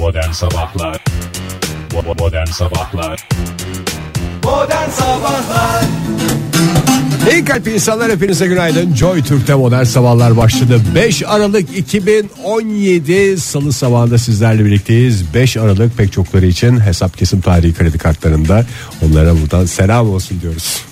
Modern Sabahlar Modern Sabahlar Modern Sabahlar İyi kalp insanlar hepinize günaydın. Joy Türk'te modern sabahlar başladı. 5 Aralık 2017 Salı sabahında sizlerle birlikteyiz. 5 Aralık pek çokları için hesap kesim tarihi kredi kartlarında. Onlara buradan selam olsun diyoruz.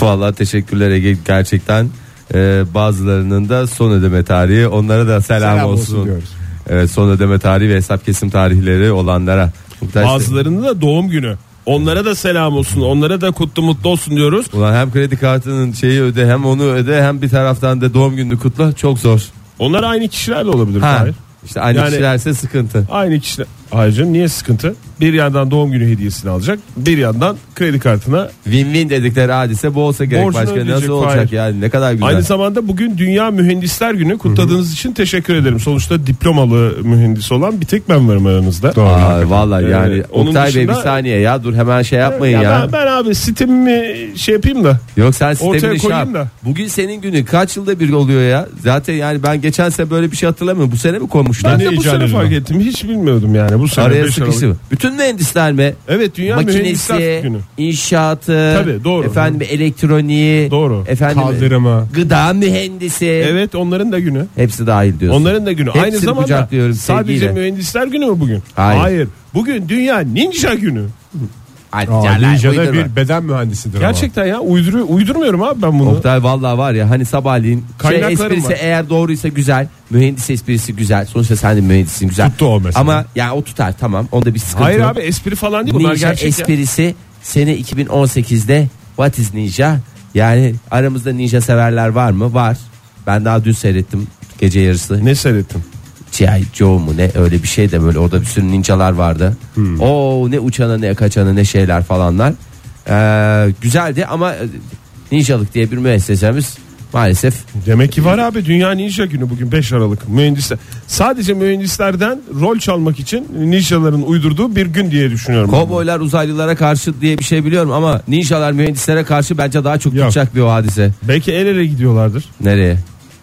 Vallahi teşekkürler Ege gerçekten e, bazılarının da son ödeme tarihi onlara da selam, Selam olsun olsun. diyoruz. Evet, son ödeme tarihi ve hesap kesim tarihleri olanlara. Bazılarının da doğum günü. Onlara da selam olsun. Onlara da kutlu mutlu olsun diyoruz. Ulan hem kredi kartının şeyi öde hem onu öde hem bir taraftan da doğum gününü kutla çok zor. Onlar aynı kişiler de olabilir. Ha. Fahir. İşte aynı Yani- kişilerse sıkıntı. Aynı kişiler. Hayır canım niye sıkıntı? Bir yandan doğum günü hediyesini alacak. Bir yandan kredi kartına. Win-win dedikleri hadise bu olsa gerek Borcunu başka nasıl ödeyecek, olacak Fahir. yani ne kadar güzel. Aynı zamanda bugün Dünya Mühendisler Günü. Kutladığınız için teşekkür ederim. Sonuçta diplomalı mühendis olan bir tek ben varım aranızda. Aa, vallahi Ee, yani onun Oktay Bey bir dışında- saniye ya dur hemen şey yapmayın Ya ya. Ben, ben abi sitemi şey yapayım da. Yok sen Ortaya sistemini şey koyayım yap. da. Bugün senin günü kaç yılda bir oluyor ya? Zaten yani ben geçen sene böyle bir şey hatırlamıyorum. Bu sene mi koymuşlar? Ben de bu sene fark ettim. Hiç bilmiyordum yani bu sene. Araya 5 Aralık. sıkıştı. Bütün mühendisler mi? Evet Dünya Mühendisler Makinesi, Günü. inşaatı, Tabii, doğru. efendim elektroniği, Doğru. efendim Kaldırımı. gıda mühendisi. Evet onların da günü. Hepsi dahil diyorsun. Onların da günü. Hepsini Aynı zamanda sadece sevgiyle. mühendisler günü mü bugün? Hayır. Bugün Dünya Ninja Günü. Aa, Ninja'da uydurma. bir beden mühendisidir ama. Gerçekten ya uyduruyor, uydurmuyorum abi ben bunu. Oktay vallahi var ya hani sabahleyin şey Kaynaklarım esprisi var. eğer doğruysa güzel. Mühendis esprisi güzel. Sonuçta sen de mühendissin güzel. Tuttu o mesela. Ama yani o tutar tamam. Onda bir sıkıntı Hayır yok. abi espri falan değil bunlar Ninja gerçek ya. esprisi sene 2018'de What is Ninja? Yani aramızda ninja severler var mı? Var. Ben daha dün seyrettim gece yarısı. Ne seyrettin? G.I. Joe mu ne öyle bir şey de böyle orada bir sürü ninjalar vardı. Hmm. Oo ne uçana ne kaçana ne şeyler falanlar. Ee, güzeldi ama e, ninjalık diye bir müessesemiz maalesef Demek ki var abi Dünya Ninja Günü bugün 5 Aralık. Mühendisler. Sadece mühendislerden rol çalmak için ninjaların uydurduğu bir gün diye düşünüyorum. kovboylar uzaylılara karşı diye bir şey biliyorum ama ninjalar mühendislere karşı bence daha çok tutacak bir o hadise. Belki el ele gidiyorlardır. Nereye?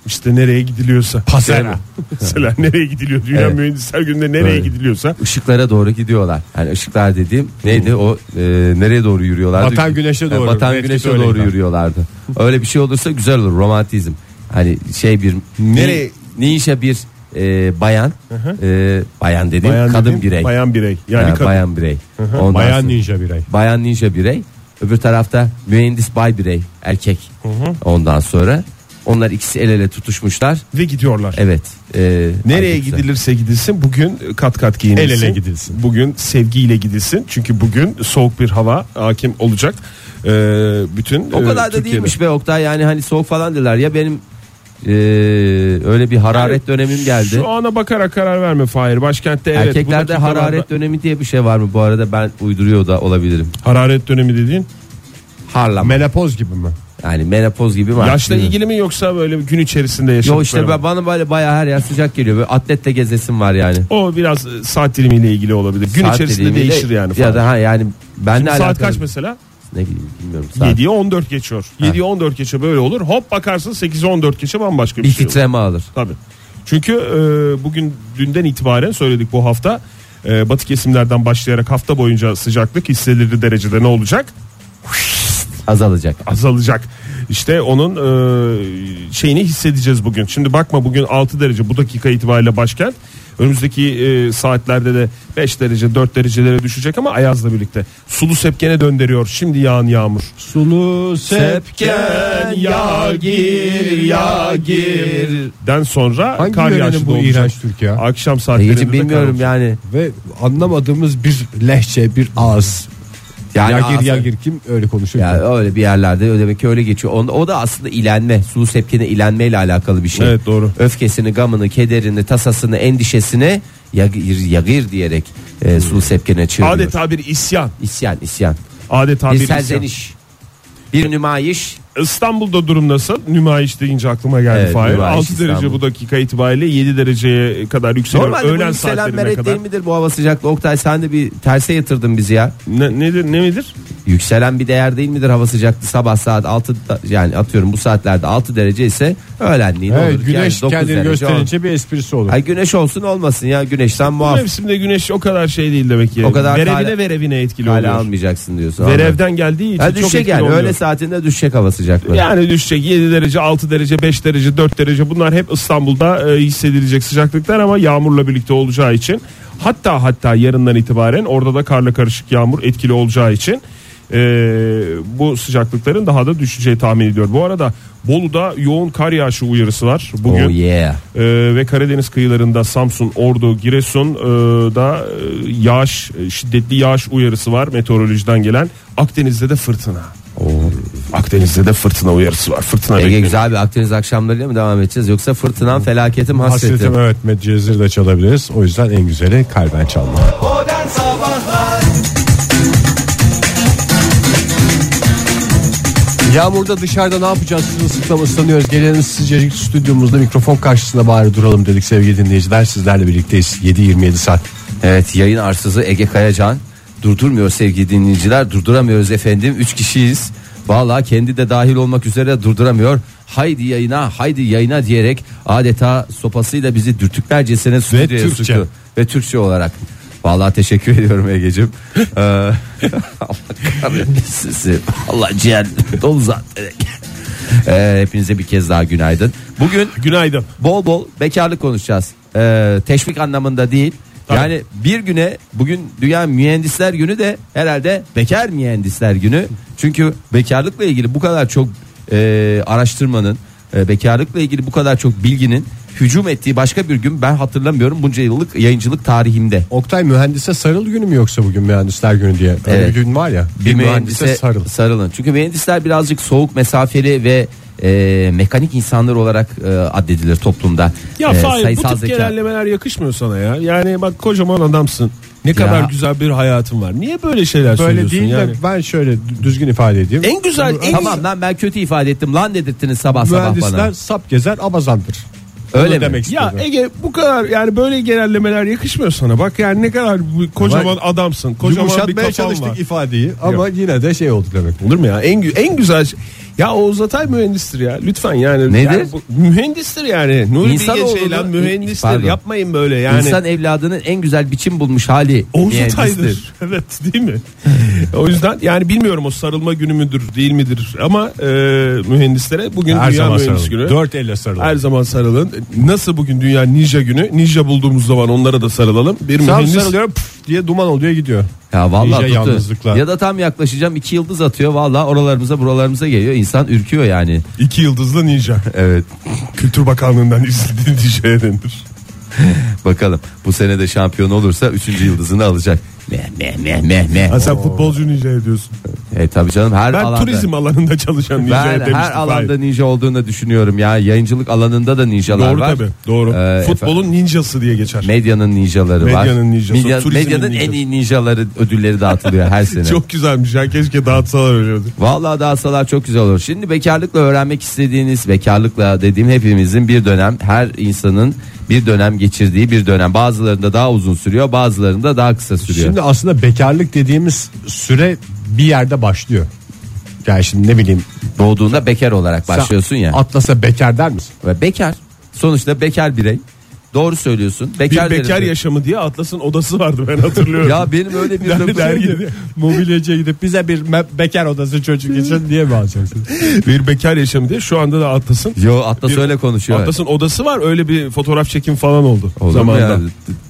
İşte nereye gidiliyorsa. Pasera. Mesela nereye gidiliyor? Dünya Evet. Mühendisler Günü'nde nereye Evet. gidiliyorsa. Işıklara doğru gidiyorlar. Yani ışıklar dediğim neydi o e, nereye doğru yürüyorlardı? Batan güneşe doğru. Batan Etkisi güneşe öyleydi. doğru yürüyorlardı. Öyle bir şey olursa güzel olur romantizm. Hani şey bir Nereye- ni- ninja bir e, bayan e, bayan dediğim Bayan kadın dediğim, birey. Bayan birey. Yani Ha, kadın. bayan birey. Ondan Bayan sonra- ninja birey. bayan ninja birey. Öbür tarafta mühendis bay birey erkek. Ondan sonra onlar ikisi el ele tutuşmuşlar. Ve gidiyorlar. Evet. e, Nereye gidilirse gidilsin bugün kat kat giyinilsin. El ele gidilsin. Bugün sevgiyle gidilsin. Çünkü bugün soğuk bir hava hakim olacak. Ee, bütün O e, kadar da Türkiye'de. değilmiş be Oktay yani hani soğuk falan dediler ya benim e, öyle bir hararet dönemim geldi. Şu ana bakarak karar verme Fahir. Başkentte evet. bu Erkeklerde dakikalarda- hararet dönemi diye bir şey var mı bu arada ben uyduruyor da olabilirim. hararet dönemi dediğin Harlama. Menopoz gibi mi? Yani menopoz gibi mi? yaşla ilgili mi yoksa böyle gün içerisinde yaşadıkları Yo işte ben- bana böyle bayağı her yer sıcak geliyor. Böyle atletle gezesim var yani. O biraz e, saat dilimiyle ilgili olabilir. Gün Saat içerisinde dilimiyle- değişir yani. Ya Fahir. da ha yani ben Şimdi ne saat alakalı? kaç mesela? Ne bileyim bilmiyorum. Saat. 7'ye 14 geçiyor. 7'ye 14 geçe böyle olur. Hop bakarsın 8'e 14 geçe bambaşka bir, Bir şey olur. titreme alır. Tabii. Çünkü e, bugün dünden itibaren söyledik bu hafta e, batı kesimlerden başlayarak hafta boyunca sıcaklık hissedilir derecede ne olacak? Azalacak. Azalacak. İşte onun e, şeyini hissedeceğiz bugün. Şimdi bakma bugün 6 derece bu dakika itibariyle başkent. Önümüzdeki e, saatlerde de 5 derece 4 derecelere düşecek ama Ayaz'la birlikte. Sulu sepkene döndürüyor. Şimdi yağan yağmur. Sulu Sepken ya gir ya gir. Den sonra Hangi kar yağışı bu olacak. iğrenç Türk ya? Akşam saatlerinde Egeciğim bilmiyorum yani. Ve anlamadığımız bir lehçe, bir ağız. Yani yagir aslında- yagir kim öyle konuşuyor? Ya ki? öyle bir yerlerde demek ki öyle geçiyor. Onda, o da aslında ilenme, sulu sepkine ilenmeyle alakalı bir şey. Evet, doğru. Öfkesini, gamını, kederini, tasasını, endişesini yagir, yagir diyerek e, sulu sepkine çığırıyor. Adeta bir isyan. İsyan, isyan. Adeta Bir bir, isyan. serzeniş. Bir nümayiş. İstanbul'da durum nasıl? Nümayiş deyince aklıma geldi Evet, Fahir. nümayiş 6 derece İstanbul. bu dakika itibariyle 7 dereceye kadar yükseliyor. Normalde Öğlen bu yükselen saatlerine meret kadar. değil midir bu hava sıcaklığı? Oktay sen de bir terse yatırdın bizi ya. Ne, nedir, ne midir? yükselen bir değer değil midir hava sıcaklığı sabah saat 6 yani atıyorum bu saatlerde 6 derece ise öğlenliğin Evet, olur. güneş yani kendini derece gösterince bir esprisi olur. Ay güneş olsun olmasın ya güneşten Bu muaf. mevsimde güneş o kadar şey değil demek ki. O kadar verevine kale- verevine etkili oluyor. almayacaksın diyorsun. Verevden geldiği için Ha, çok düşecek etkili yani oluyor. öğle saatinde düşecek hava sıcaklığı. Yani düşecek 7 derece 6 derece 5 derece 4 derece bunlar hep İstanbul'da e, hissedilecek sıcaklıklar ama yağmurla birlikte olacağı için hatta hatta yarından itibaren orada da karla karışık yağmur etkili olacağı için e, bu sıcaklıkların daha da düşeceği tahmin ediyor. Bu arada Bolu'da yoğun kar yağışı uyarısı var bugün. Oh yeah. Ee, ve Karadeniz kıyılarında Samsun, Ordu, Giresun e, da e, yağış e, şiddetli yağış uyarısı var meteorolojiden gelen. Akdeniz'de de fırtına. Akdeniz'de de fırtına uyarısı var. Fırtına Ege bekliyor. güzel bir Akdeniz akşamlarıyla mı devam edeceğiz yoksa fırtınan felaketim hasretim. Hasretim evet Medcezir de çalabiliriz. O yüzden en güzeli kalben çalma. Modern Sabahlar Yağmurda dışarıda ne yapacağız? Sırılsıklam ıslanıyoruz. Gelelim sıcacık stüdyomuzda mikrofon karşısında bari duralım dedik sevgili dinleyiciler. Sizlerle birlikteyiz. 7-27 saat. Evet yayın arsızı Ege Kayacan durdurmuyor sevgili dinleyiciler durduramıyoruz efendim 3 kişiyiz. Valla kendi de dahil olmak üzere durduramıyor. Haydi yayına haydi yayına diyerek adeta sopasıyla bizi dürtüklercesine stüdyoya Türkçe. soktu. Ve Türkçe olarak. Vallahi teşekkür ediyorum Ege'cim. Ee, Allah kahretmesin sizi. Allah ciğer dolu zaten. Ee, hepinize bir kez daha günaydın. Bugün Günaydın. bol bol bekarlık konuşacağız. Ee, teşvik anlamında değil. Yani bir güne bugün Dünya Mühendisler Günü de herhalde bekar mühendisler günü. Çünkü bekarlıkla ilgili bu kadar çok e, araştırmanın, e, bekarlıkla ilgili bu kadar çok bilginin hücum ettiği başka bir gün ben hatırlamıyorum bunca yıllık yayıncılık tarihimde. Oktay mühendise sarıl günü mü yoksa bugün mühendisler günü diye? Öyle Evet. bir gün var ya. Bir, mühendise, sarıl. sarılın. Çünkü mühendisler birazcık soğuk mesafeli ve e, mekanik insanlar olarak e, addedilir toplumda. Ya E, Fahir bu tip zeka- genellemeler yakışmıyor sana ya. Yani bak kocaman adamsın. Ne kadar güzel bir hayatın var. Niye böyle şeyler Böyle söylüyorsun değil yani? de ben şöyle düzgün ifade edeyim. En güzel en Tamam lan ben kötü ifade ettim lan dedirttiniz sabah sabah Mühendisler bana. sap gezer abazandır. Öyle mi? demek Ya istedim. Ege bu kadar yani böyle genellemeler yakışmıyor sana. Bak yani ne kadar bu- kocaman adamsın. Kocaman bir Yumuşatmaya kafan çalıştık var. ifadeyi ama yine de şey oldu demek. Olur mu ya? En gü- en güzel şey- Ya Oğuz Atay mühendistir ya. Lütfen yani. Nedir? Yani bu- mühendistir yani. Nuri İnsan Bilge olduğunu- Ceylan mühendistir. Pardon. Yapmayın böyle yani. İnsan evladının en güzel biçim bulmuş hali. Oğuz mühendistir. Atay'dır. Evet değil mi? o yüzden yani bilmiyorum o sarılma günü müdür değil midir ama e, mühendislere bugün Her Dünya zaman Mühendis sarılın. Günü. Dört elle sarılın. Her zaman sarılın. Nasıl bugün Dünya Ninja Günü? Ninja bulduğumuz zaman onlara da sarılalım. Bir Tam mühendis sarılıyorum püf diye duman oluyor gidiyor. Ya vallahi İyice tuttu. yalnızlıkla. Ya da tam yaklaşacağım iki yıldız atıyor. Vallahi oralarımıza buralarımıza geliyor. İnsan ürküyor yani. iki yıldızlı ninja. Evet. Kültür Bakanlığı'ndan izlediğin ninja'ya denir. Bakalım bu sene de şampiyon olursa üçüncü yıldızını alacak. Meh meh meh meh meh. Ha sen futbolcu ninja diyorsun. E tabii canım her Ben alanda. turizm alanında çalışan ninja'ya ben demiştim. her alanda Hayır. ninja olduğunu düşünüyorum ya. Yayıncılık alanında da ninjalar Doğru var. tabii. Doğru. Ee, Futbolun ninjası diye geçer. Medyanın ninjaları var. Medyanın ninjası, Medya- turizmin medyanın en ninjası. iyi ninjaları ödülleri dağıtılıyor her sene. Çok güzelmiş ya keşke dağıtsalar öyle ödül. Vallahi dağıtsalar çok güzel olur. Şimdi bekarlıkla öğrenmek istediğiniz bekarlıkla dediğim hepimizin bir dönem her insanın bir dönem geçirdiği bir dönem. Bazılarında daha uzun sürüyor, bazılarında daha kısa sürüyor. Şimdi aslında bekarlık dediğimiz süre bir yerde başlıyor. Yani şimdi ne bileyim. Doğduğunda bekar olarak başlıyorsun ya. Atlasa bekar der misin? Ve bekar. Sonuçta bekar birey. Doğru söylüyorsun. Bekar Bir bekar yaşamı diye Atlas'ın odası vardı ben hatırlıyorum. Ya benim öyle bir Der- dergide. Mobilyacıya gidip bize bir bekar odası çocuk için diye mi alacaksın? bir bekar yaşamı diye şu anda da Atlas'ın Yo Atlas Bir- öyle konuşuyor. Atlas'ın odası var öyle bir fotoğraf çekim falan oldu Olur zamanında. ya?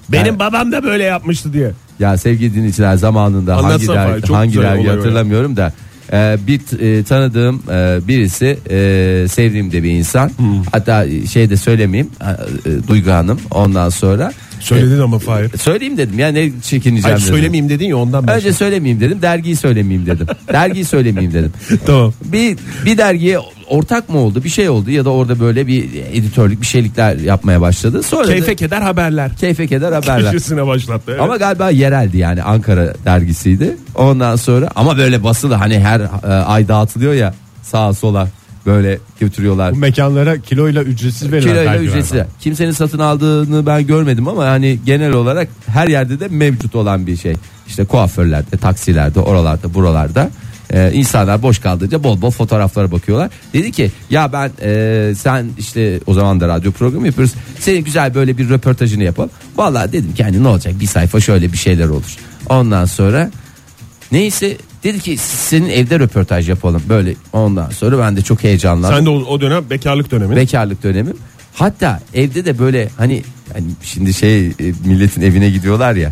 Benim Yani- babam da böyle yapmıştı diye. Ya sevgili dinleyiciler zamanında hangi, Anlatsana der, Fahir, çok hangi dergi hatırlamıyorum da e, bir e, tanıdığım e, birisi e, sevdiğim de bir insan hatta şey de söylemeyeyim e, e, Duygu Hanım ondan sonra Söyledin ama Fahir. e, söyleyeyim dedim ya ne çekineceğim Hayır dedim. söylemeyeyim dedin ya ondan ben. Önce söylemeyeyim dedim dergiyi söylemeyeyim dedim dergiyi söylemeyeyim dedim Tamam. bir bir dergiye ortak mı oldu bir şey oldu ya da orada böyle bir editörlük bir şeylikler yapmaya başladı sonra Keyfe da, keder haberler. keyfe keder haberler Köşesine başlattı. Evet. ama galiba yereldi yani Ankara dergisiydi. Ondan sonra ama böyle basılı hani her e, ay dağıtılıyor ya sağa sola böyle götürüyorlar. Bu mekanlara kiloyla ücretsiz verilen Kiloyla ücretsiz. var. Kimsenin satın aldığını ben görmedim ama hani genel olarak her yerde de mevcut olan bir şey. İşte kuaförlerde, taksilerde, oralarda, buralarda Ee, insanlar boş kaldığınca bol bol fotoğraflara bakıyorlar. Dedi ki ya ben e, sen işte o zaman da radyo programı yapıyoruz. Senin güzel böyle bir röportajını yapalım. Vallahi dedim ki hani ne olacak bir sayfa şöyle bir şeyler olur. Ondan sonra neyse dedi ki senin evde röportaj yapalım böyle. Ondan sonra ben de çok heyecanlandım. Sen de o, o dönem bekarlık dönemi. Bekarlık dönemim. Hatta evde de böyle hani, hani şimdi şey e, milletin evine gidiyorlar ya.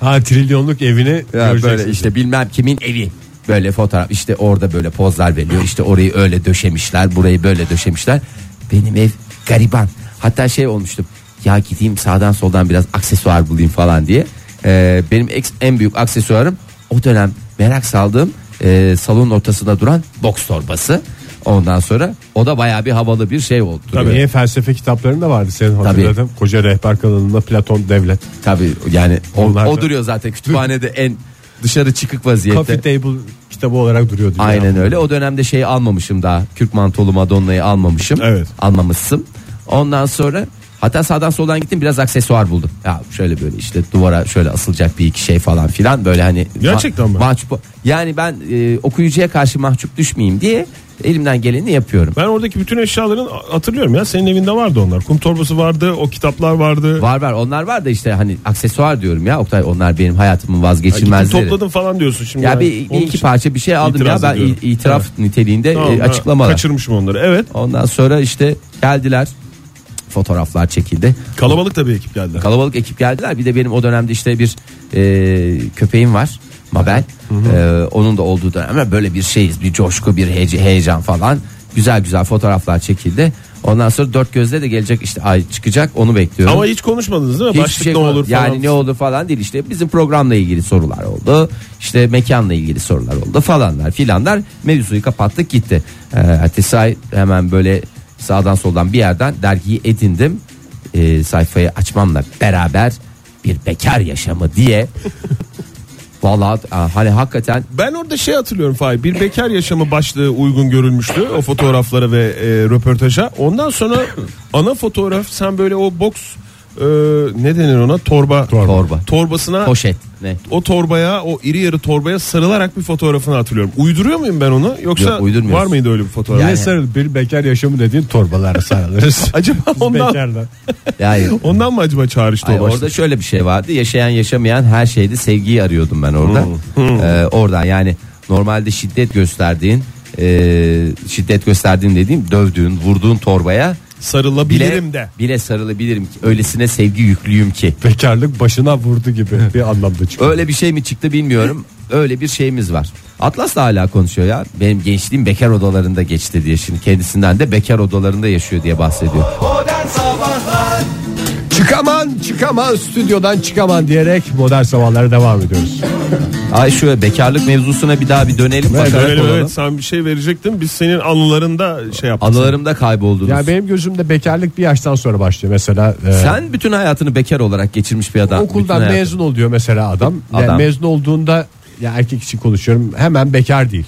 Ha trilyonluk evini Ya böyle işte bilmem kimin evi. Böyle fotoğraf işte orada böyle pozlar veriyor. İşte orayı öyle döşemişler, burayı böyle döşemişler. Benim ev gariban. Hatta şey olmuştum. Ya gideyim sağdan soldan biraz aksesuar bulayım falan diye. Ee, benim en büyük aksesuarım o dönem merak saldığım e, salonun ortasında duran boks torbası. Ondan sonra o da bayağı bir havalı bir şey oldu. Tabii. Niye felsefe kitaplarında vardı senin hatırladığın koca rehber kanalında Platon Devlet. Tabii yani o, Onlar da- o duruyor zaten kütüphanede en dışarı çıkık vaziyette. Coffee Table kitabı olarak duruyordu. Aynen öyle. O dönemde şeyi almamışım daha. Kürk mantolu Madonna'yı almamışım. Evet. Almamışsın. Ondan sonra hatta sağdan soldan gittim biraz aksesuar buldum. Ya şöyle böyle işte duvara şöyle asılacak bir iki şey falan filan böyle hani Gerçekten mi? mahcup yani ben e, okuyucuya karşı mahcup düşmeyeyim diye elimden geleni yapıyorum. Ben oradaki bütün eşyaların hatırlıyorum ya. Senin evinde vardı onlar. Kum torbası vardı, o kitaplar vardı. Var var onlar var da işte hani aksesuar diyorum ya Oktay onlar benim hayatımın vazgeçilmezleri. topladın falan diyorsun şimdi. Ya yani. bir, bir iki parça bir şey aldım itiraz ya ben ediyorum. i- itiraf niteliğinde Tamam, e, ha, açıklamalar. Kaçırmışım onları. Evet. Ondan sonra işte geldiler. Fotoğraflar çekildi. Kalabalık da bir ekip geldi. Kalabalık ekip geldiler. Bir de benim o dönemde işte bir e, köpeğim var. Mabel. E, onun da olduğu dönemde böyle bir şeyiz. Bir coşku, bir hece- heyecan falan. Güzel güzel fotoğraflar çekildi. Ondan sonra dört gözle de gelecek işte ay çıkacak onu bekliyorum. Ama hiç konuşmadınız değil mi? Hiçbir Başlık şey ne olur falan. Yani ne olur falan değil işte bizim programla ilgili sorular oldu. İşte mekanla ilgili sorular oldu falanlar filanlar. Mevzuyu kapattık gitti. Ee, ertesi ay hemen böyle sağdan soldan bir yerden dergiyi edindim. Ee, sayfayı açmamla beraber bir bekar yaşamı diye. Vallahi aa, hani hakikaten Ben orada şey hatırlıyorum Fahir. Bir bekar yaşamı başlığı uygun görülmüştü o fotoğraflara ve e, röportaja. Ondan sonra ana fotoğraf sen böyle o box e, ne denir ona torba Torba. torbasına poşet ne? o torbaya o iri yarı torbaya sarılarak bir fotoğrafını hatırlıyorum. Uyduruyor muyum ben onu yoksa Yok, uydurmuyorsun. var mıydı öyle bir fotoğraf? Ne Yani- sarıl bir bekar yaşamı dediğin torbalara sarılırız. Acaba ondan Bekarlar. Yani ondan mı acaba çağrıştı Ay, o orada şöyle bir şey vardı. Yaşayan yaşamayan her şeyde sevgiyi arıyordum ben orada. Ee, oradan yani normalde şiddet gösterdiğin e, şiddet gösterdiğin dediğim dövdüğün, vurduğun torbaya Sarılabilirim bile, de. bile sarılabilirim ki. Öylesine sevgi yüklüyüm ki. Bekarlık başına vurdu gibi bir anlamda çıkıyor. Öyle bir şey mi çıktı bilmiyorum. Öyle bir şeyimiz var. Atlas da hala konuşuyor ya. Benim gençliğim bekar odalarında geçti diye. Şimdi kendisinden de bekar odalarında yaşıyor diye bahsediyor. Modern Sabahlar Çıkaman çıkaman stüdyodan çıkaman diyerek modern sabahlara devam ediyoruz. Ay şu bekarlık mevzusuna bir daha bir dönelim. Evet, bakarak olalım. evet, sen bir şey verecektin. Biz senin anılarında şey yaptık. Anılarımda kayboldunuz. Yani benim gözümde bekarlık bir yaştan sonra başlıyor. Mesela e, Sen bütün hayatını bekar olarak geçirmiş bir adam. okuldan mezun oluyor mesela adam. Yani Adam. mezun olduğunda ya erkek için konuşuyorum hemen bekar değil.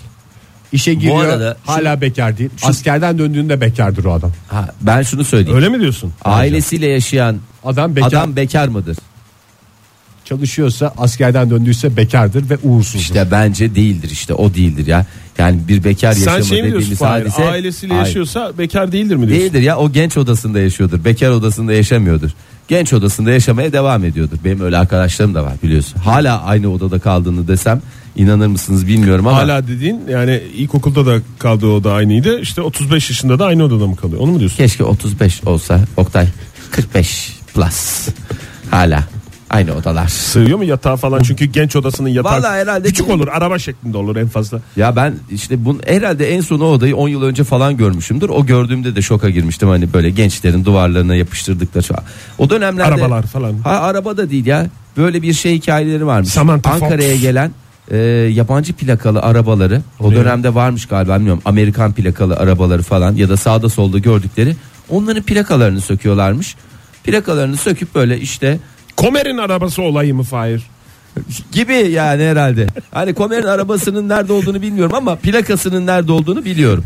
İşe giriyor arada şu- hala bekar değil. Askerden döndüğünde bekardır o adam. Ha, ben şunu söyleyeyim. Öyle mi diyorsun? Ailesiyle yaşayan Adam bekar adam bekar mıdır? çalışıyorsa askerden döndüyse bekardır ve uğursuzdur. İşte bence değildir işte o değildir ya. Yani bir bekar Sen yaşamı şey mi diyorsun dediğimiz Fahir, hadise ailesiyle Hayır. yaşıyorsa bekar değildir mi diyorsun? Değildir ya o genç odasında yaşıyordur. Bekar odasında yaşamıyordur. Genç odasında yaşamaya devam ediyordur. Benim öyle arkadaşlarım da var biliyorsun. Hala aynı odada kaldığını desem inanır mısınız bilmiyorum ama Hala dediğin yani ilkokulda da kaldığı oda aynıydı. İşte 35 yaşında da aynı odada mı kalıyor? Onu mu diyorsun? keşke 35 olsa Oktay 45 plus hala aynı odalar. Sığıyor mu yatağa falan? Çünkü genç odasının yatağı Vallahi herhalde küçük olur. Araba şeklinde olur en fazla. Ya ben işte bunu herhalde en son o odayı 10 yıl önce falan görmüşümdür. O gördüğümde de şoka girmiştim hani böyle gençlerin duvarlarına yapıştırdıkları. O dönemlerde Arabalar falan. Ha araba da değil ya. Böyle bir şey hikayeleri varmış. Samantha Fox. Ankara'ya gelen e, yabancı plakalı arabaları o Ne? dönemde varmış galiba bilmiyorum. Amerikan plakalı arabaları falan ya da sağda solda gördükleri onların plakalarını söküyorlarmış. Plakalarını söküp böyle işte Komer'in arabası olayı mı Fahir? gibi yani herhalde. Hani Komer'in arabasının nerede olduğunu bilmiyorum ama plakasının nerede olduğunu biliyorum.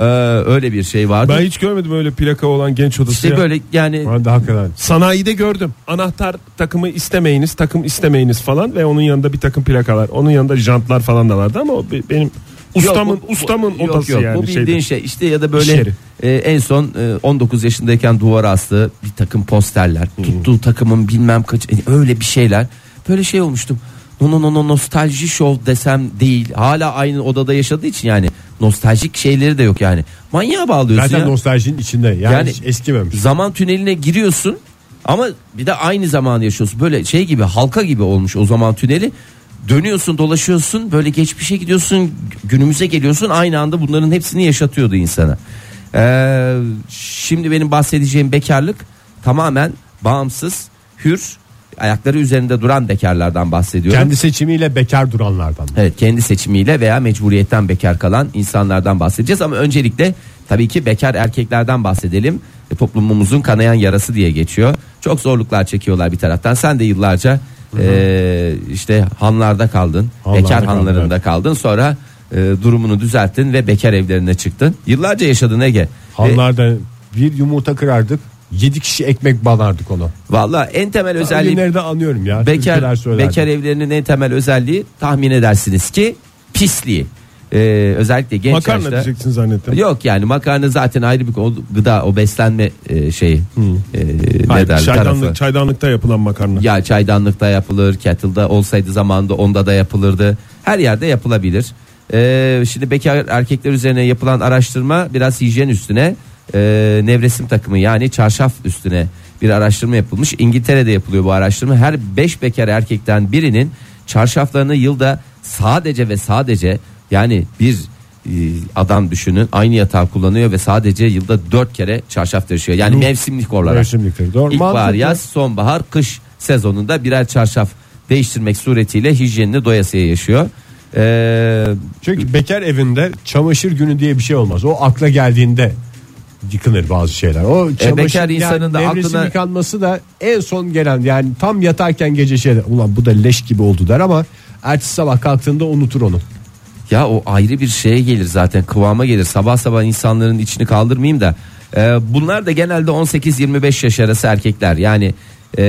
Ee, öyle bir şey vardı. Ben hiç görmedim öyle plaka olan genç odası işte ya. böyle yani Ben de hakikaten Sanayide gördüm. Anahtar takımı istemeyiniz, takım istemeyiniz falan ve onun yanında bir takım plakalar. Onun yanında jantlar falan da vardı ama benim Ustamın Yok, bu- ustamın yok, odası yok, yani Bu bildiğin şeyde. şey işte ya da böyle yeri. e, en son e, 19 yaşındayken duvara astığı bir takım posterler. Tuttuğu takımın bilmem kaç e, öyle bir şeyler. Böyle şey olmuştum. No no no no nostalji show desem değil. Hala aynı odada yaşadığı için yani nostaljik şeyleri de yok yani. Manyağa bağlıyorsun Zaten ya. nostaljinin içinde yani, Yani- eskimemiş. Zaman tüneline giriyorsun ama bir de aynı zamanı yaşıyorsun. Böyle şey gibi halka gibi olmuş o zaman tüneli. Dönüyorsun dolaşıyorsun böyle geçmişe gidiyorsun günümüze geliyorsun aynı anda bunların hepsini yaşatıyordu insana. Ee, şimdi benim bahsedeceğim bekarlık tamamen bağımsız, hür, ayakları üzerinde duran bekarlardan bahsediyorum. Kendi seçimiyle bekar duranlardan. Evet kendi seçimiyle veya mecburiyetten bekar kalan insanlardan bahsedeceğiz ama öncelikle tabii ki bekar erkeklerden bahsedelim. E, toplumumuzun kanayan yarası diye geçiyor. Çok zorluklar çekiyorlar bir taraftan. Sen de yıllarca e, işte hanlarda kaldın. Hanlarda bekar kaldım, hanlarında kaldın. Sonra e, durumunu düzelttin ve bekar evlerine çıktın. Yıllarca yaşadın Ege. Ve Hanlarda bir yumurta kırardık. 7 kişi ekmek banardık ona. Valla en temel özelliği günleri de anıyorum ya. bekar bekar evlerinin en temel özelliği tahmin edersiniz ki pisliği. Ee, özellikle genç Makarna yaşta. diyeceksin zannettim. Yok yani makarna zaten ayrı bir o gıda o beslenme e, şeyi. E, ne Hayır, tarafı. çaydanlık, çaydanlıkta yapılan makarna. Ya çaydanlıkta yapılır, kettle'da olsaydı zamanında onda da yapılırdı. Her yerde yapılabilir. Ee, şimdi bekar erkekler üzerine yapılan araştırma biraz hijyen üstüne, e, nevresim takımı yani çarşaf üstüne bir araştırma yapılmış. İngiltere'de yapılıyor bu araştırma. Her 5 bekar erkekten birinin çarşaflarını yılda sadece ve sadece yani bir e, adam düşünün aynı yatağı kullanıyor ve sadece yılda 4 kere çarşaf taşıyor. Yani mevsimlik olarak. Mevsimlikleri. Doğru. İlkbahar, yaz, sonbahar, kış sezonunda birer çarşaf değiştirmek suretiyle hijyenini doyasıya yaşıyor. Ee, Çünkü bekar evinde çamaşır günü diye bir şey olmaz. O akla geldiğinde yıkınır bazı şeyler. O çamaşır E, bekar insanın da aklına- yıkanması da en son gelen yani tam yatarken gece şeyler ulan bu da leş gibi oldu der ama ertesi sabah kalktığında unutur onu. ya o ayrı bir şeye gelir zaten kıvama gelir. Sabah sabah insanların içini kaldırmayayım da. Ee, bunlar da genelde 18-25 yaş arası erkekler. Yani e,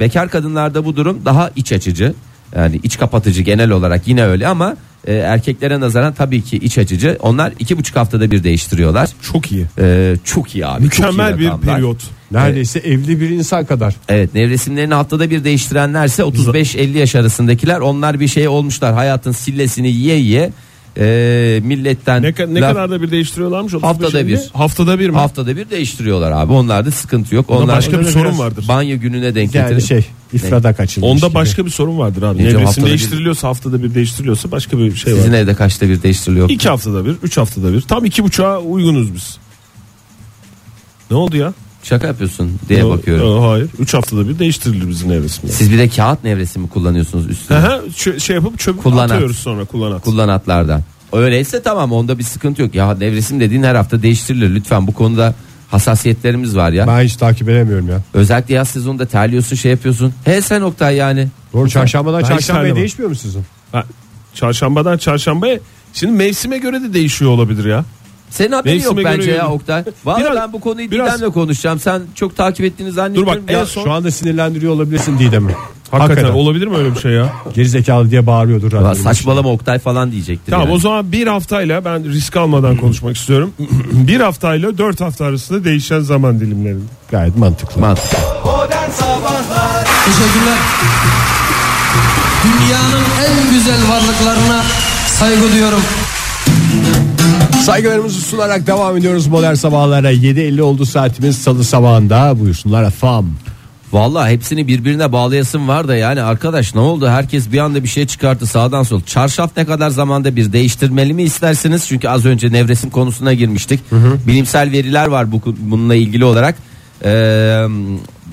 bekar kadınlarda bu durum daha iç açıcı. Yani iç kapatıcı genel olarak yine öyle ama e, erkeklere nazaran tabii ki iç açıcı. Onlar iki buçuk haftada bir değiştiriyorlar. Çok iyi. Ee, çok iyi abi. çok iyi Mükemmel bir rakamlar. periyot. Neredeyse evli bir insan kadar. Evet nevresimlerini haftada bir değiştirenlerse 35-50 yaş arasındakiler onlar bir şey olmuşlar hayatın sillesini yiye yiye e, milletten Ne, ne laf- kadar da bir değiştiriyorlarmış? 35 Haftada bir. Haftada bir mi? haftada bir değiştiriyorlar abi onlarda sıkıntı yok onlar başka bir sorun vardır. banyo gününe denk Yani getirip şey ifrada kaçılmış. Onda gibi. başka bir sorun vardır abi. Gece haftada Nevresim bir- değiştiriliyorsa haftada bir değiştiriliyorsa başka bir şey sizin var. evde kaçta bir değiştiriliyor İki haftada bir, üç haftada bir. Tam iki buçuğa uygunuz biz. Ne oldu ya? Şaka yapıyorsun diye Yo- bakıyorum yo, hayır. Üç haftada bir değiştirilir bizim nevresimler. siz bir de kağıt nevresimi kullanıyorsunuz üstüne Aha, çö- şey yapıp çöp Kullanat. atıyoruz sonra kullanat. kullanatlardan. Öyleyse tamam onda bir sıkıntı yok. Ya nevresim dediğin her hafta değiştirilir. Lütfen bu konuda hassasiyetlerimiz var ya. Ben hiç takip edemiyorum ya. Özellikle yaz sezonunda terliyorsun şey yapıyorsun. He sen Oktay yani. Doğru çarşambadan hiç çarşambaya terlemem. değişmiyor mu sizin? Ha, çarşambadan çarşambaya şimdi mevsime göre de değişiyor olabilir ya. Senin haberin Mevsime yok bence göre ya. Oktay. Biraz- ben bu konuyu biraz- Didem'le konuşacağım. Sen çok takip ettiğini zannediyorum. Dur bak, ya, son- Şu anda sinirlendiriyor olabilirsin Didem'i. Hakikaten, Hakikaten. olabilir mi öyle bir şey ya? Gerizekalı diye bağırıyordur. Ya saçmalama Oktay falan diyecektir. Tamam yani. o zaman bir haftayla ben risk almadan konuşmak istiyorum. bir haftayla dört hafta arasında değişen zaman dilimlerinde. Gayet mantıklı. Mantıklı. Teşekkürler. Dünyanın en güzel varlıklarına saygı duyuyorum. Saygılarımızı sunarak devam ediyoruz modern sabahlara. 7.50 oldu saatimiz salı sabahında. Buyursunlar efendim. Vallahi hepsini birbirine bağlayasın var da yani arkadaş ne oldu? Herkes bir anda bir şey çıkarttı sağdan sol. Çarşaf ne kadar zamanda bir değiştirmeli mi istersiniz? Çünkü az önce nevresim konusuna girmiştik. Bilimsel veriler var bu bununla ilgili olarak. Ee,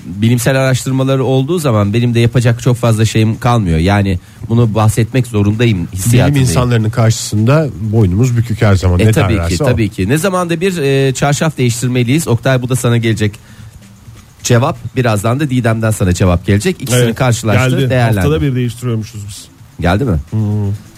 bilimsel araştırmaları olduğu zaman benim de yapacak çok fazla şeyim kalmıyor. Yani bunu bahsetmek zorundayım Bilim hissiyatındayım. insanlarının karşısında boynumuz bükük her zaman. E ne tabii ki o. tabii ki. Ne zamanda bir e, çarşaf değiştirmeliyiz? Oktay bu da sana gelecek cevap. Birazdan da Didem'den sana cevap gelecek. İkisini Evet, karşılaştır, geldi. değerlendir. Haftada bir değiştiriyormuşuz biz. Geldi mi?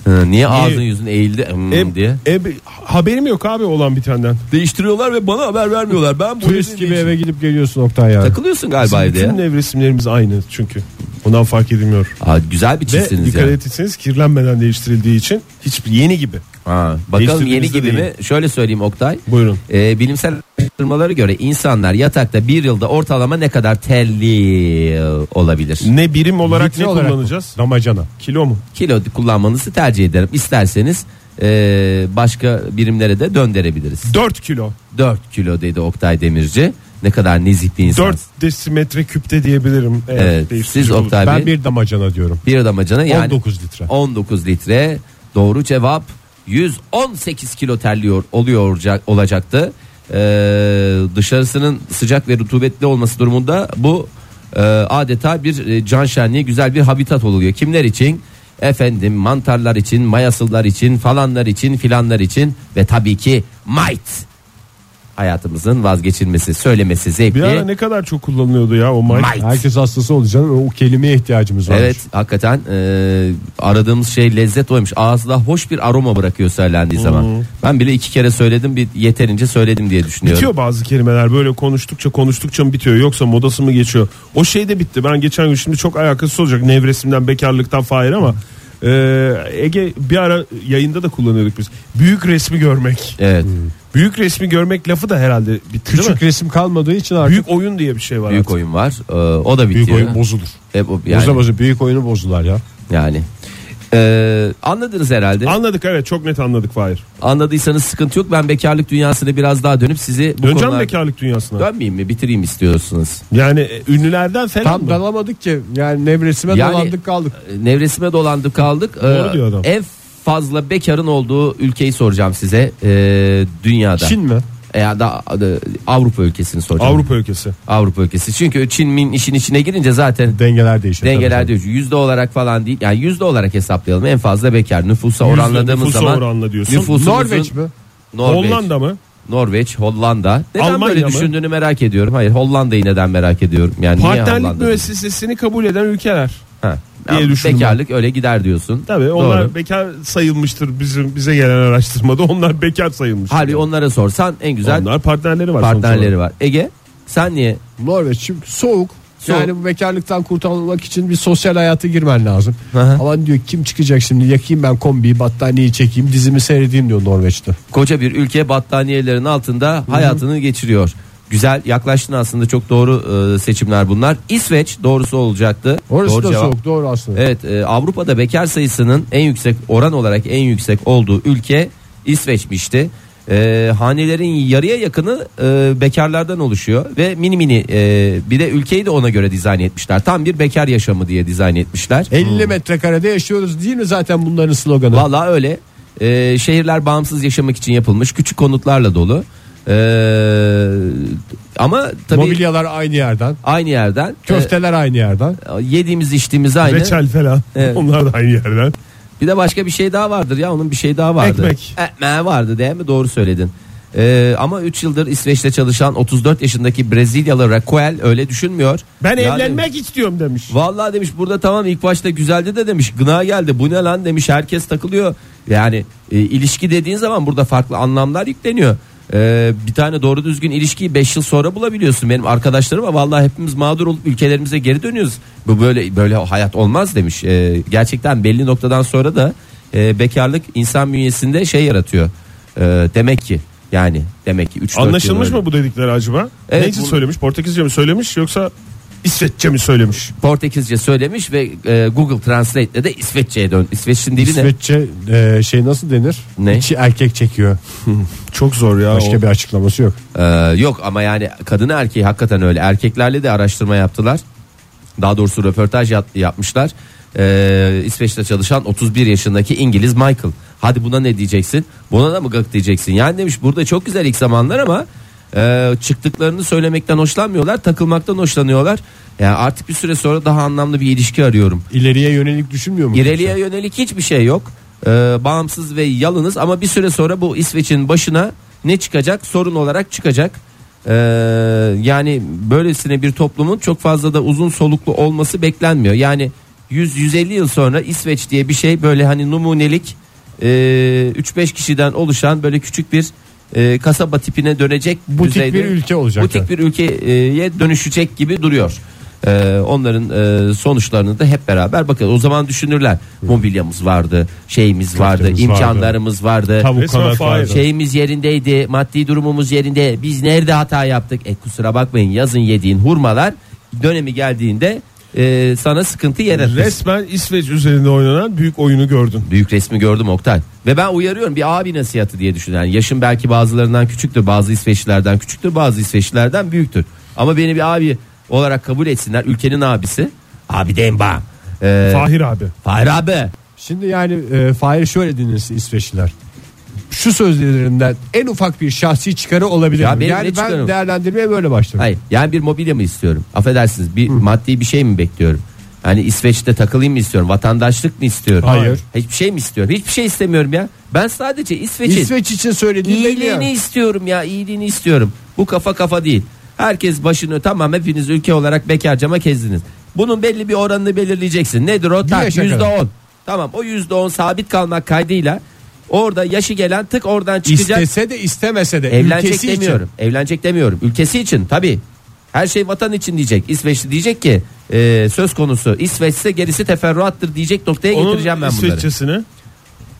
Hı, niye ağzın yüzün eğildi Hmm, E, diye? e, haberim yok abi olan bitenden. Değiştiriyorlar ve bana haber vermiyorlar. Ben bu Turist gibi eve gidip geliyorsun Oktay ya. takılıyorsun galiba evde Bütün ya. nevresimlerimiz aynı çünkü. Ondan fark edilmiyor. Aa, güzel bir Ve çizsiniz dikkat ya. etseniz kirlenmeden değiştirildiği için hiçbir yeni gibi. Ha, bakalım yeni gibi değil. mi? Şöyle söyleyeyim Oktay. Buyurun. Ee, bilimsel araştırmalara göre insanlar yatakta bir yılda ortalama ne kadar telli olabilir? Ne birim olarak Litre ne olarak kullanacağız? Damacana. Kilo mu? Kilo kullanmanızı tercih ederim. İsterseniz ee, başka birimlere de döndürebiliriz. 4 kilo. 4 kilo dedi Oktay Demirci. Ne kadar nezih bir insan. 4 desimetre küpte diyebilirim. Evet, siz. Oktay Ben Bey bir damacana diyorum. bir damacana yani 19 litre. 19 litre. Doğru cevap 118 kilo terliyor oluyor olacak- olacaktı. Ee, dışarısının sıcak ve rutubetli olması durumunda bu e, adeta bir e, can şenliği güzel bir habitat oluyor. Kimler için? Efendim mantarlar için, mayasıllar için, falanlar için, filanlar için ve tabii ki might. Hayatımızın vazgeçilmesi, söylemesi zevkli. Bir ara ne kadar çok kullanılıyordu ya o mic. Might. Herkes hastası olacağını o kelimeye ihtiyacımız var. Evet hakikaten e, aradığımız şey lezzet oymuş. Ağızda hoş bir aroma bırakıyor söylendiği zaman. Ben bile iki kere söyledim bir yeterince söyledim diye düşünüyorum. Bitiyor bazı kelimeler böyle konuştukça konuştukça mı bitiyor yoksa modası mı geçiyor? O şey de bitti. Ben geçen gün şimdi çok alakasız olacak nevresimden bekarlıktan Fahir ama e, Ege bir ara yayında da kullanıyorduk biz. Büyük resmi görmek. Evet. Büyük resmi görmek lafı da herhalde bitti değil Küçük mi? resim kalmadığı için artık Büyük oyun diye bir şey var. Büyük artık. oyun var. E, o da bitiyor. büyük oyun bozulur. E, bu- Yani. yani, Boza büyük oyunu bozdular ya. yani. E, anladınız herhalde. Anladık evet çok net anladık Fahir. Anladıysanız sıkıntı yok. Ben bekarlık dünyasına biraz daha dönüp sizi bu Döneceğim konular... bekarlık dünyasına. Dönmeyeyim mi? Bitireyim istiyorsunuz. Yani e, ünlülerden falan Tam mı? dalamadık ki. Yani nevresime Yani- dolandık kaldık. E, Nevresime dolandık kaldık. E, Doğru diyor adam. En fazla bekarın olduğu ülkeyi soracağım size. E, dünyada. Çin mi? E, ya da e, Avrupa ülkesini soracağım. Avrupa ülkesi. Avrupa ülkesi. Çünkü Çin min işin içine girince zaten Dengeler değişiyor. dengeler tabii. diyor. Yüzde olarak falan değil. Yani yüzde olarak hesaplayalım. En fazla bekar. Nüfusa Yüzde oranladığımız nüfusa zaman. oranla diyorsun. Norveç mi? Norveç. Hollanda mı? Norveç, Hollanda. Neden Almanya böyle mı? düşündüğünü merak ediyorum. Hayır Hollanda'yı neden merak ediyorum. Yani Partnerlik müessesesini kabul eden ülkeler. Ha. diye Yani düşündüm bekarlık öyle gider diyorsun. Tabii onlar Doğru. bekar sayılmıştır bizim bize gelen araştırmada. Onlar bekar sayılmış. Halbuki onlara sorsan en güzel Onlar partnerleri var. partnerleri var. Ege sen niye? Norveç çünkü soğuk. Soğuk. Yani bu bekarlıktan kurtulmak için bir sosyal hayata girmen lazım. Hı hı. Ama diyor kim çıkacak şimdi yakayım ben kombiyi battaniyeyi çekeyim dizimi seyredeyim diyor Norveç'te. Koca bir ülke battaniyelerin altında hayatını geçiriyor. Güzel yaklaştın aslında çok doğru e, seçimler bunlar. İsveç doğrusu olacaktı. Orası doğru da cevap. soğuk doğru aslında. Evet e, Avrupa'da bekar sayısının en yüksek oran olarak en yüksek olduğu ülke İsveç'mişti. E, hanelerin yarıya yakını e, bekarlardan oluşuyor ve mini mini e, bir de ülkeyi de ona göre dizayn etmişler. Tam bir bekar yaşamı diye dizayn etmişler. 50 metrekarede yaşıyoruz değil mi zaten bunların sloganı? Vallahi öyle. E, şehirler bağımsız yaşamak için yapılmış küçük konutlarla dolu. E, ama tabii Mobilyalar aynı yerden. aynı yerden Köfteler aynı yerden. e, yediğimiz içtiğimiz aynı. Reçel falan. Evet. Onlar da aynı yerden. Bir de başka bir şey daha vardır ya onun bir şey daha vardı. Ekmek. Ekmeği vardı değil mi? Doğru söyledin. Ee, ama 3 yıldır İsveç'te çalışan 34 yaşındaki Brezilyalı Raquel öyle düşünmüyor. Ben Yani- evlenmek istiyorum demiş. Vallahi demiş burada tamam ilk başta güzeldi de demiş gına geldi bu ne lan demiş herkes takılıyor. Yani e, ilişki dediğin zaman burada farklı anlamlar yükleniyor. Ee, bir tane doğru düzgün ilişkiyi 5 yıl sonra bulabiliyorsun benim arkadaşlarım ama vallahi hepimiz mağdur olup ülkelerimize geri dönüyoruz. Bu böyle böyle hayat olmaz demiş. Ee, gerçekten belli noktadan sonra da e, bekarlık insan bünyesinde şey yaratıyor. Ee, demek ki yani demek ki 3 Anlaşılmış mı bu dedikleri acaba? Evet, Neyse bu- söylemiş? Portekizce mi söylemiş yoksa İsveççe mi söylemiş? Portekizce söylemiş ve e, Google Translate'le de İsveççe'ye dön. İsveç'in dili ne? İsveççe e, şey nasıl denir? Ne? İçi erkek çekiyor. Çok zor ya. Başka o. bir açıklaması yok. Ee, yok ama yani kadını erkeği hakikaten öyle. Erkeklerle de araştırma yaptılar. Daha doğrusu röportaj yap- yapmışlar. Ee, İsveç'te çalışan 31 yaşındaki İngiliz Michael. Hadi buna ne diyeceksin? Buna da mı gık diyeceksin? Yani demiş burada çok güzel ilk zamanlar ama e, çıktıklarını söylemekten hoşlanmıyorlar. Takılmaktan hoşlanıyorlar. Yani artık bir süre sonra daha anlamlı bir ilişki arıyorum. İleriye yönelik düşünmüyor mu? İleriye yönelik hiçbir şey yok. Ee, bağımsız ve yalınız ama bir süre sonra bu İsveç'in başına ne çıkacak? Sorun olarak çıkacak. Ee, yani böylesine bir toplumun çok fazla da uzun soluklu olması beklenmiyor. Yani 100-150 yıl sonra İsveç diye bir şey böyle hani numunelik e, 3-5 kişiden oluşan böyle küçük bir e, kasaba tipine dönecek Butik düzeyde- bir ülke olacak Butik yani. bir ülkeye dönüşecek gibi duruyor. Ee, onların e, sonuçlarını da hep beraber bakalım. O zaman düşünürler. Mobilyamız vardı, şeyimiz vardı, imkanlarımız vardı. Fahir. vardı. Şeyimiz yerindeydi, maddi durumumuz yerinde. Biz nerede hata yaptık? E kusura bakmayın yazın yediğin hurmalar dönemi geldiğinde e, sana sıkıntı yaratır. Resmen İsveç üzerinde oynanan büyük oyunu gördün. Büyük resmi gördüm Oktay. Ve ben uyarıyorum bir abi nasihatı diye düşünüyorum. Yani yaşım belki bazılarından küçüktür, bazı İsveçlilerden küçüktür, bazı İsveçlilerden büyüktür. Ama beni bir abi olarak kabul etsinler. Ülkenin abisi. Abi deyim bana. Ee, Fahir abi. Fahir abi. Şimdi yani e, Fahir şöyle dinlesin İsveçliler. Şu sözlerinden en ufak bir şahsi çıkarı olabilir Ya mi? benim ne Yani ben çıkarım? değerlendirmeye böyle başladım. Hayır yani bir mobilya mı istiyorum? Affedersiniz bir maddi bir şey mi bekliyorum? Hani İsveç'te takılayım mı istiyorum? Vatandaşlık mı istiyorum? Hayır. Hiçbir şey mi istiyorum? Hiçbir şey istemiyorum ya. Ben sadece İsveç'in İsveç için söylediğim belli iyiliğini istiyorum ya. iyiliğini istiyorum. Bu kafa kafa değil. Herkes başını tamam hepiniz ülke olarak bekarcama kezdiniz. Bunun belli bir oranını belirleyeceksin. Nedir o? Tak, yaşa Yüzde kadar. on. Tamam o yüzde on sabit kalmak kaydıyla orada yaşı gelen tık oradan çıkacak. İstese de istemese de Evlenecek ülkesi için. demiyorum. Evlenecek demiyorum. Ülkesi için tabii. Her şey vatan için diyecek. İsveçli diyecek ki e, söz konusu İsveçse gerisi teferruattır diyecek noktaya getireceğim ben Onun bunları. İsveççesini.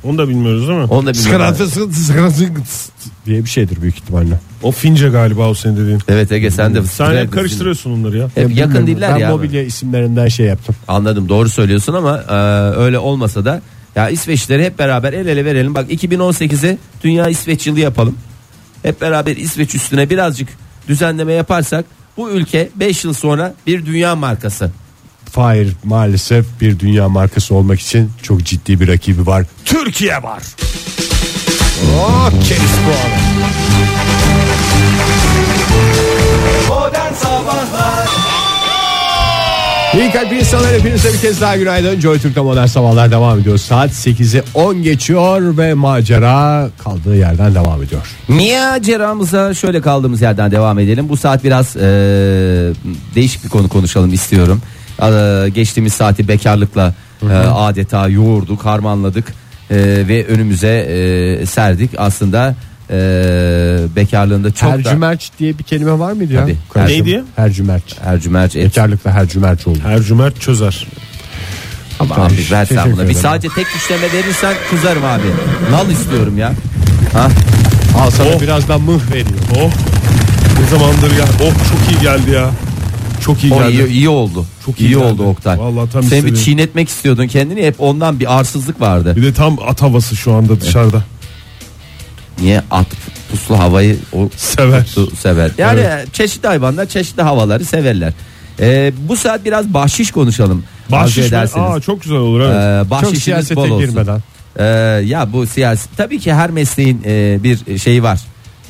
Onu da bilmiyoruz değil mi? Onu da sıkıntı diye bir şeydir büyük ihtimalle. O Fince galiba o senin dediğin. Evet Ege sen de Sen hep karıştırıyorsun onları ya. Hep yakın diller ben ya. mobilya isimlerinden şey yaptım. Anladım doğru söylüyorsun ama e, öyle olmasa da ya İsveçlileri hep beraber el ele verelim. Bak 2018'e Dünya İsveç yılı yapalım. Hep beraber İsveç üstüne birazcık düzenleme yaparsak bu ülke 5 yıl sonra bir dünya markası. Fahir maalesef bir dünya markası olmak için çok ciddi bir rakibi var. Türkiye var. Oh, keriz puanı. Modern Sabahlar İyi kalp insanlar hepinize bir kez daha günaydın. Joy Türk'te modern sabahlar devam ediyor. Saat 8'i 10 geçiyor ve macera kaldığı yerden devam ediyor. Maceramıza şöyle kaldığımız yerden devam edelim. Bu saat biraz e, değişik bir konu konuşalım istiyorum. E, geçtiğimiz saati bekarlıkla e, adeta yoğurduk, harmanladık e, ve önümüze e, serdik. Aslında e, bekarlığında çok da Hercümerç diye bir kelime var mıydı ya? Tabii. Karışım. Neydi? Hercümerç. Ercümerç et. Bekarlıkla hercümerç oldu. Ercüment çözer. Ama Tamam, abi versen teşekkür buna. Bir ederim. sadece tek işleme verirsen kızarım abi. Nal istiyorum ya. Ha? Al sana Oh. birazdan mıh veriyor. Oh. Ne zamandır ya. Oh çok iyi geldi ya. Çok iyi O geldi. iyi, iyi oldu. Çok iyi, iyi geldi. oldu Oktay. Vallahi tam Sen bir istediğim. çiğnetmek istiyordun kendini hep ondan bir arsızlık vardı. Bir de tam at havası şu anda dışarıda. Niye at puslu havayı o Sever. sever. Yani çeşitli hayvanlar çeşitli havaları severler. Ee, bu saat biraz bahşiş konuşalım. Bahşiş mi? Aa çok güzel olur evet. Ee, Çok bahşişiniz siyasete bol olsun. girmeden. Ee, ya bu siyasi tabii ki her mesleğin e, bir şeyi var.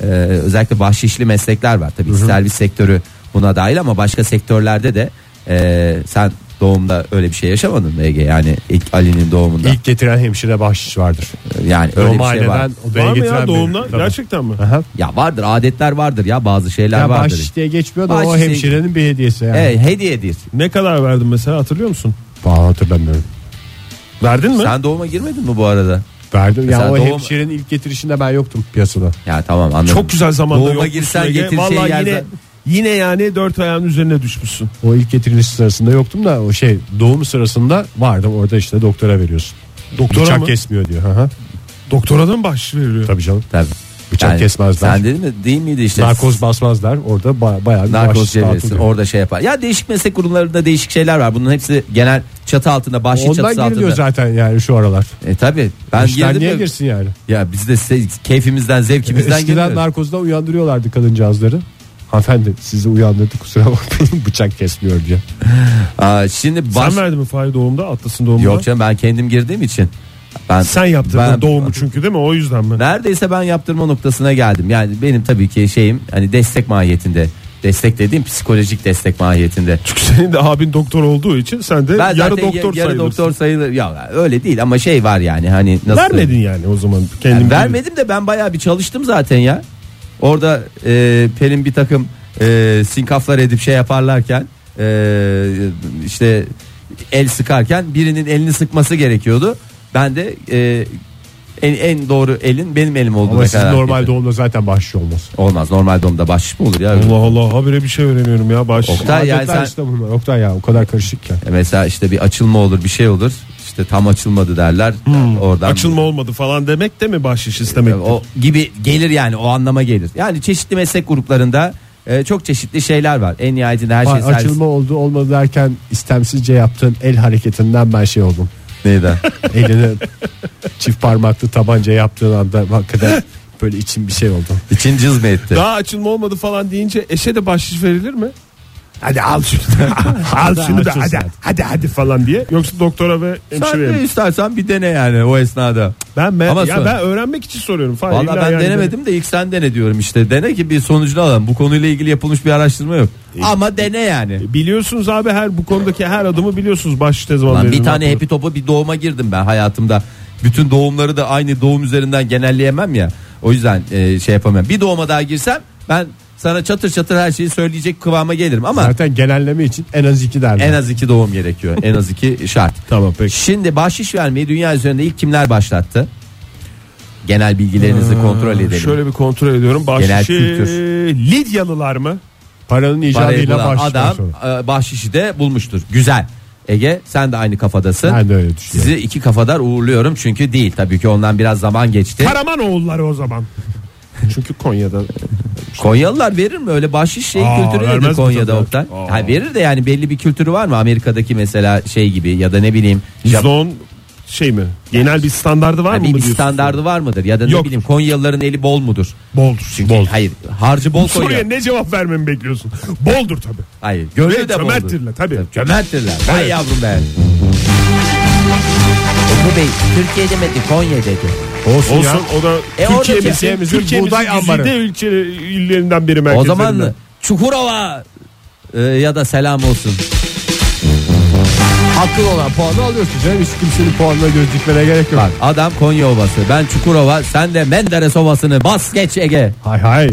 Ee, özellikle bahşişli meslekler var. Tabii servis sektörü buna dahil ama başka sektörlerde de e, sen doğumda öyle bir şey yaşamadın mı Ege? Yani ilk Ali'nin doğumunda. İlk getiren hemşire bahşiş vardır. yani öyle Doğum bir şey var. odaya Var mı getiren ya biri. doğumda? Tabii. Gerçekten mi? Aha. Ya vardır adetler vardır ya bazı şeyler Ya vardır. bahşiş diye geçmiyor da o Bahşiş diye- hemşirenin bir hediyesi yani. Evet hediyedir. Ne kadar verdin mesela hatırlıyor musun? Aa, hatırlamıyorum. Verdin mi? Sen doğuma girmedin mi bu arada? Verdim ya Mesela o doğum- hemşirenin ilk getirişinde ben yoktum piyasada. Ya tamam anladım. Çok güzel zamanda Doğuma yokmuşsun girsen Ege. getir Vallahi şey yine, yerden- yine yani dört ayağın üzerine düşmüşsün. O ilk getiriliş sırasında yoktum da o şey doğum sırasında vardım orada işte doktora veriyorsun. Doktora Bıçak mı? kesmiyor diyor. Aha. Doktora da mı bahşiş veriliyor? Tabii canım. Tabii. Bıçak kesmezler. Sen dedin mi değil miydi işte? Narkoz basmazlar. Orada ba- bayağı bir Narkoz bahşiş orada şey yapar. Ya değişik meslek kurumlarında değişik şeyler var. Bunun hepsi genel çatı altında bahşiş Ondan çatısı giriliyor altında. zaten yani şu aralar. E tabi ben İşler girdim niye girsin yani? ya biz de size keyfimizden zevkimizden Eskiden giriyoruz. narkozdan uyandırıyorlardı kadıncağızları. Hanımefendi sizi uyandırdı kusura bakmayın bıçak kesmiyor diye. Aa, şimdi baş... Sen verdin mi Fahri doğumda Atlas'ın doğumunda? Yok canım ben kendim girdiğim için. Ben Sen yaptırdın Ben- doğumu çünkü değil mi o yüzden mi? Neredeyse ben yaptırma noktasına geldim. Yani benim tabii ki şeyim hani destek mahiyetinde. Destek dediğim psikolojik destek mahiyetinde. Çünkü senin de abin doktor olduğu için sen de Ben yarı doktor yarı sayılırsın. doktor sayılır. Ya öyle değil ama şey var yani hani nasıl Vermedin yani o zaman kendin Yani vermedim de ben bayağı bir çalıştım zaten ya. Orada e, Pelin bir takım e, sinkaflar edip şey yaparlarken e, işte el sıkarken birinin elini sıkması gerekiyordu. Ben de e, En, en doğru elin benim elim olduğuna Ama sizin karar normal getirdim. doğumda zaten bahşiş olmaz. Olmaz normal doğumda bahşiş mi olur ya? Allah Allah habire bir şey öğreniyorum ya baş. Oktay yani Adetler sen işte bunlar. Oktay ya o kadar karışık ki. E mesela işte bir açılma olur bir şey olur. İşte tam açılmadı derler. Oradan Açılma olmadı falan demek de mi bahşiş istemek? o gibi gelir yani o anlama gelir. Yani çeşitli meslek gruplarında e, çok çeşitli şeyler var. En nihayetinde her şey Ay, servis. açılma oldu olmadı derken istemsizce yaptığın el hareketinden ben şey oldum. Neydi? Elini çift parmaklı tabanca yaptığın anda hakikaten böyle için bir şey oldu. İçin cız mı etti? Daha açılma olmadı falan deyince eşe de bahşiş verilir mi? Hadi al şunu. al şunu da hadi, hadi. hadi falan diye. Yoksa doktora ve Sen hemşireye de mi? istersen bir dene yani o esnada. Ben, ben, Ama ya sonra- ben öğrenmek için soruyorum. Falan. Valla İlla ben yani denemedim de ilk sen dene diyorum işte. Dene ki bir sonucunu alalım. Bu konuyla ilgili yapılmış bir araştırma yok. Ama dene yani. böyle- Biliyorsunuz abi her bu konudaki her adımı biliyorsunuz ne zaman Lan bir tane ne happy topa bir doğuma girdim ben hayatımda. Bütün doğumları da aynı doğum üzerinden genelleyemem ya. O yüzden e, şey yapamam. Bir doğuma daha girsem ben sana çatır çatır her şeyi söyleyecek kıvama gelirim ama Zaten genelleme için en az iki derler. en az iki doğum gerekiyor. En az iki şart. Tamam peki. Şimdi bahşiş vermeyi dünya üzerinde ilk kimler başlattı? Genel bilgilerinizi kontrol edelim. Ee, Şöyle bir kontrol ediyorum. Genel Bahşişi kültür. Lidyalılar mı? Paranın Parayı icadıyla bulan başlıyor adam sonra. e, bahşişi de bulmuştur. Güzel. Ege sen de aynı kafadasın. Ben de öyle düşünüyorum. Sizi iki kafadar uğurluyorum çünkü değil tabii ki ondan biraz zaman geçti. Karamanoğulları o zaman. Çünkü Konya'da Konyalılar verir mi öyle bahşiş şey Aa, kültürü vermez nedir mi Konya'da tabii? Oktay? Aa. Ha, verir de yani belli bir kültürü var mı Amerika'daki mesela şey gibi ya da ne bileyim Jap- %10 şey mi? Genel bir standardı var mı? bir, mı bir diyorsun? standardı var mıdır ya da ne Yok. bileyim Konyalıların eli bol mudur? Boldur. Çünkü hayır harcı bol Soruya koyuyor. ne cevap vermemi bekliyorsun? Boldur tabi. Hayır gönlü Ve de boldur. cömerttirler tabii. Cömerttirler. Vay yavrum be. Ege Bey Türkiye demedi Konya dedi. Olsun, Olsun ya. o da E, Türkiye'mizin, Türkiye'mizin Türkiye'mizin buğday ambarı. güzide ülke illerinden biri O merkezlerinden. zaman Çukurova e, ya da selam olsun. Haklı olan puanı alıyorsun canım. Hiç kimsenin puanına göz dikmene gerek yok. Bak adam Konya Ovası ben Çukurova sen de Menderes Ovası'nı bas geç Ege. Hay hay.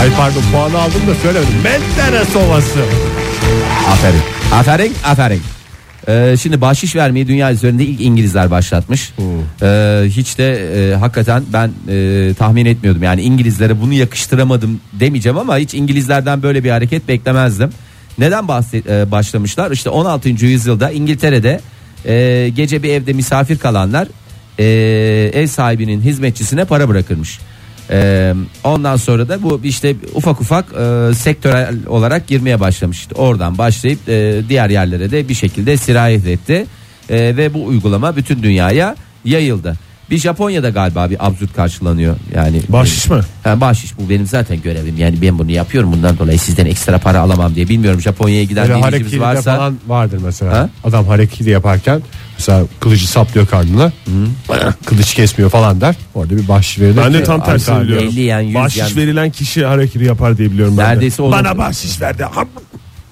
Ay pardon puanı aldım da söylemedim. Menderes Ovası. Aferin. Aferin, aferin. Ee, şimdi bahşiş vermeyi dünya üzerinde ilk İngilizler başlatmış. Ee, hiç de e, hakikaten ben e, tahmin etmiyordum. Yani İngilizlere bunu yakıştıramadım demeyeceğim ama hiç İngilizlerden böyle bir hareket beklemezdim. Neden bahse- e, başlamışlar? İşte 16. yüzyılda İngiltere'de e, gece bir evde misafir kalanlar e, ev sahibinin hizmetçisine para bırakırmış. Ee, ondan sonra da bu işte ufak ufak e, sektörel olarak girmeye başlamış. İşte oradan başlayıp e, diğer yerlere de bir şekilde sirayet etti. E, ve bu uygulama bütün dünyaya yayıldı. Bir Japonya'da galiba bir absürt karşılanıyor. Yani Bahşiş mi? Ha, bahşiş bu benim zaten görevim. Yani ben bunu yapıyorum bundan dolayı sizden ekstra para alamam diye. Bilmiyorum Japonya'ya giden dinleyicimiz varsa. falan vardır mesela. Ha? Adam hareketi yaparken mesela kılıcı saplıyor karnına. Kılıç kesmiyor falan der. Orada bir bahşiş verilir. Ben de tam tersini biliyorum. 50 yen, 100 bahşiş yen. verilen kişi hareketi yapar diye biliyorum ben de. Neredeyse. Bana bahşiş verdi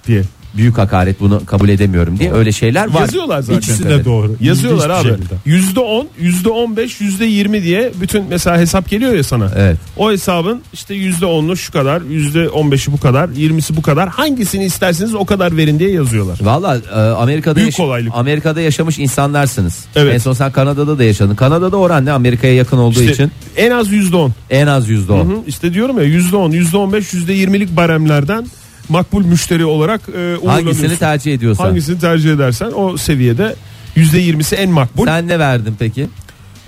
diye. Büyük hakaret bunu kabul edemiyorum diye öyle şeyler var. Yazıyorlar zaten. İkisi de doğru. Yazıyorlar abi. Yüzde on, yüzde on beş, yüzde yirmi diye bütün mesela hesap geliyor ya sana. Evet. O hesabın işte yüzde onlu şu kadar, yüzde on beşi bu kadar, yirmisi bu kadar. Hangisini isterseniz o kadar verin diye yazıyorlar. Valla e, Amerika'da Büyük yaş- kolaylık. Amerika'da yaşamış insanlarsınız. Evet. En son sen Kanada'da da yaşadın. Kanada'da oran ne Amerika'ya yakın olduğu İşte için en az yüzde on. en az yüzde on. İşte diyorum ya yüzde on, yüzde on beş, yüzde yirmilik baremlerden makbul müşteri olarak e. Hangisini tercih ediyorsan. Hangisini tercih edersen o seviyede yüzde yirmisi en makbul. Sen ne verdin peki?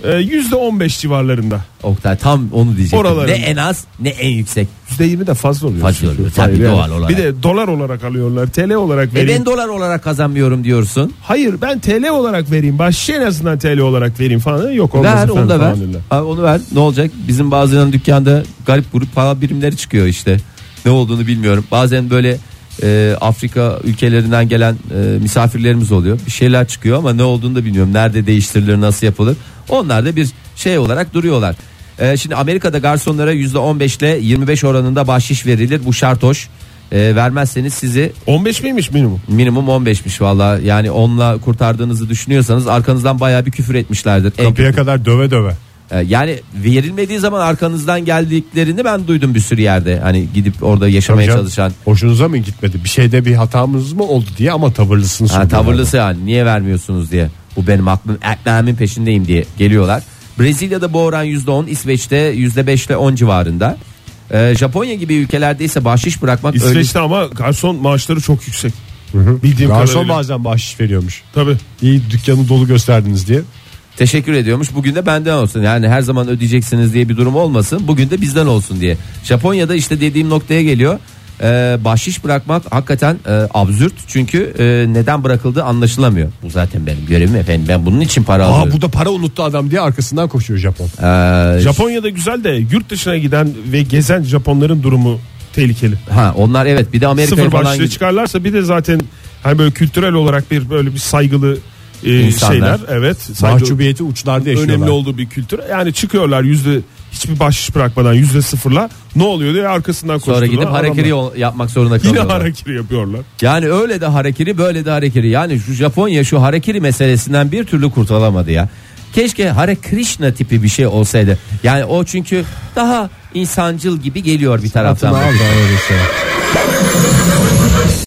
E, Yüzde on beş civarlarında. Oktay tam onu diyecektim. Oralarında. Ne en az ne en yüksek. Yüzde yirmi de fazla oluyor. Fazla oluyor, tabii, doğal olarak. Bir de dolar olarak alıyorlar. TL olarak E vereyim. ben dolar olarak kazanmıyorum diyorsun. Hayır ben TL olarak vereyim. Başka en azından TL olarak vereyim falan. Yok olmaz ver onu da ver. Abi onu ver. Ne olacak? Bizim bazen dükkanda garip grup para birimleri çıkıyor işte. Ne olduğunu bilmiyorum. Bazen böyle e, Afrika ülkelerinden gelen e, misafirlerimiz oluyor. Bir şeyler çıkıyor ama ne olduğunu da bilmiyorum. Nerede değiştirilir, nasıl yapılır? Onlar da bir şey olarak duruyorlar. E, şimdi Amerika'da garsonlara %15 ile 25 oranında bahşiş verilir. Bu şart hoş. E, vermezseniz sizi 15 miymiş minimum? minimum 15'miş valla. Yani onunla kurtardığınızı düşünüyorsanız arkanızdan bayağı bir küfür etmişlerdir. En Kapıya kadar döve döve. Ee, Yani verilmediği zaman arkanızdan geldiklerini ben duydum bir sürü yerde. Hani gidip orada yaşamaya canım. çalışan. Hoşunuza mı gitmedi? Bir şeyde bir hatamız mı oldu diye ama tavırlısınız. Ha, tavırlısı yani niye vermiyorsunuz diye. Bu benim aklım ekmeğimin peşindeyim diye geliyorlar. Brezilya'da bu oran %10, İsveç'te %5 ile 10 civarında. Ee, Japonya gibi ülkelerde ise bahşiş bırakmak öyle İsveç'te ama garson maaşları çok yüksek. Bildiğim Garson kadarıyla. bazen bahşiş veriyormuş. Tabii. İyi dükkanı dolu gösterdiniz diye. Teşekkür ediyormuş. Bugün de benden olsun. Yani her zaman ödeyeceksiniz diye bir durum olmasın. Bugün de bizden olsun diye. Japonya'da işte dediğim noktaya geliyor. Ee, bahşiş bırakmak hakikaten e, absürt. Çünkü e, neden bırakıldığı anlaşılamıyor. Bu zaten benim görevim efendim. Ben bunun için para Aa alıyorum. burada para unuttu adam diye arkasından koşuyor Japon. Ee, Japonya'da güzel de yurt dışına giden ve gezen Japonların durumu tehlikeli. ha onlar evet bir de Amerika'ya Sıfır falan başlığı gid- çıkarlarsa bir de zaten hani böyle kültürel olarak bir böyle bir saygılı e, İnsanlar. şeyler evet Mahcubiyeti uçlarda yaşıyorlar. önemli olduğu bir kültür. Yani çıkıyorlar yüzde hiçbir bahşiş bırakmadan yüzde sıfırla ne oluyor diye arkasından Sonra koşturuyorlar. gidip harekiri Adamlar yapmak zorunda Yine kalıyorlar. harekiri yapıyorlar. Yani öyle de harekiri böyle de harekiri. Yani şu Japonya şu harekiri meselesinden bir türlü kurtulamadı ya. Keşke Hare Krishna tipi bir şey olsaydı. Yani o çünkü daha insancıl gibi geliyor bir taraftan. Altına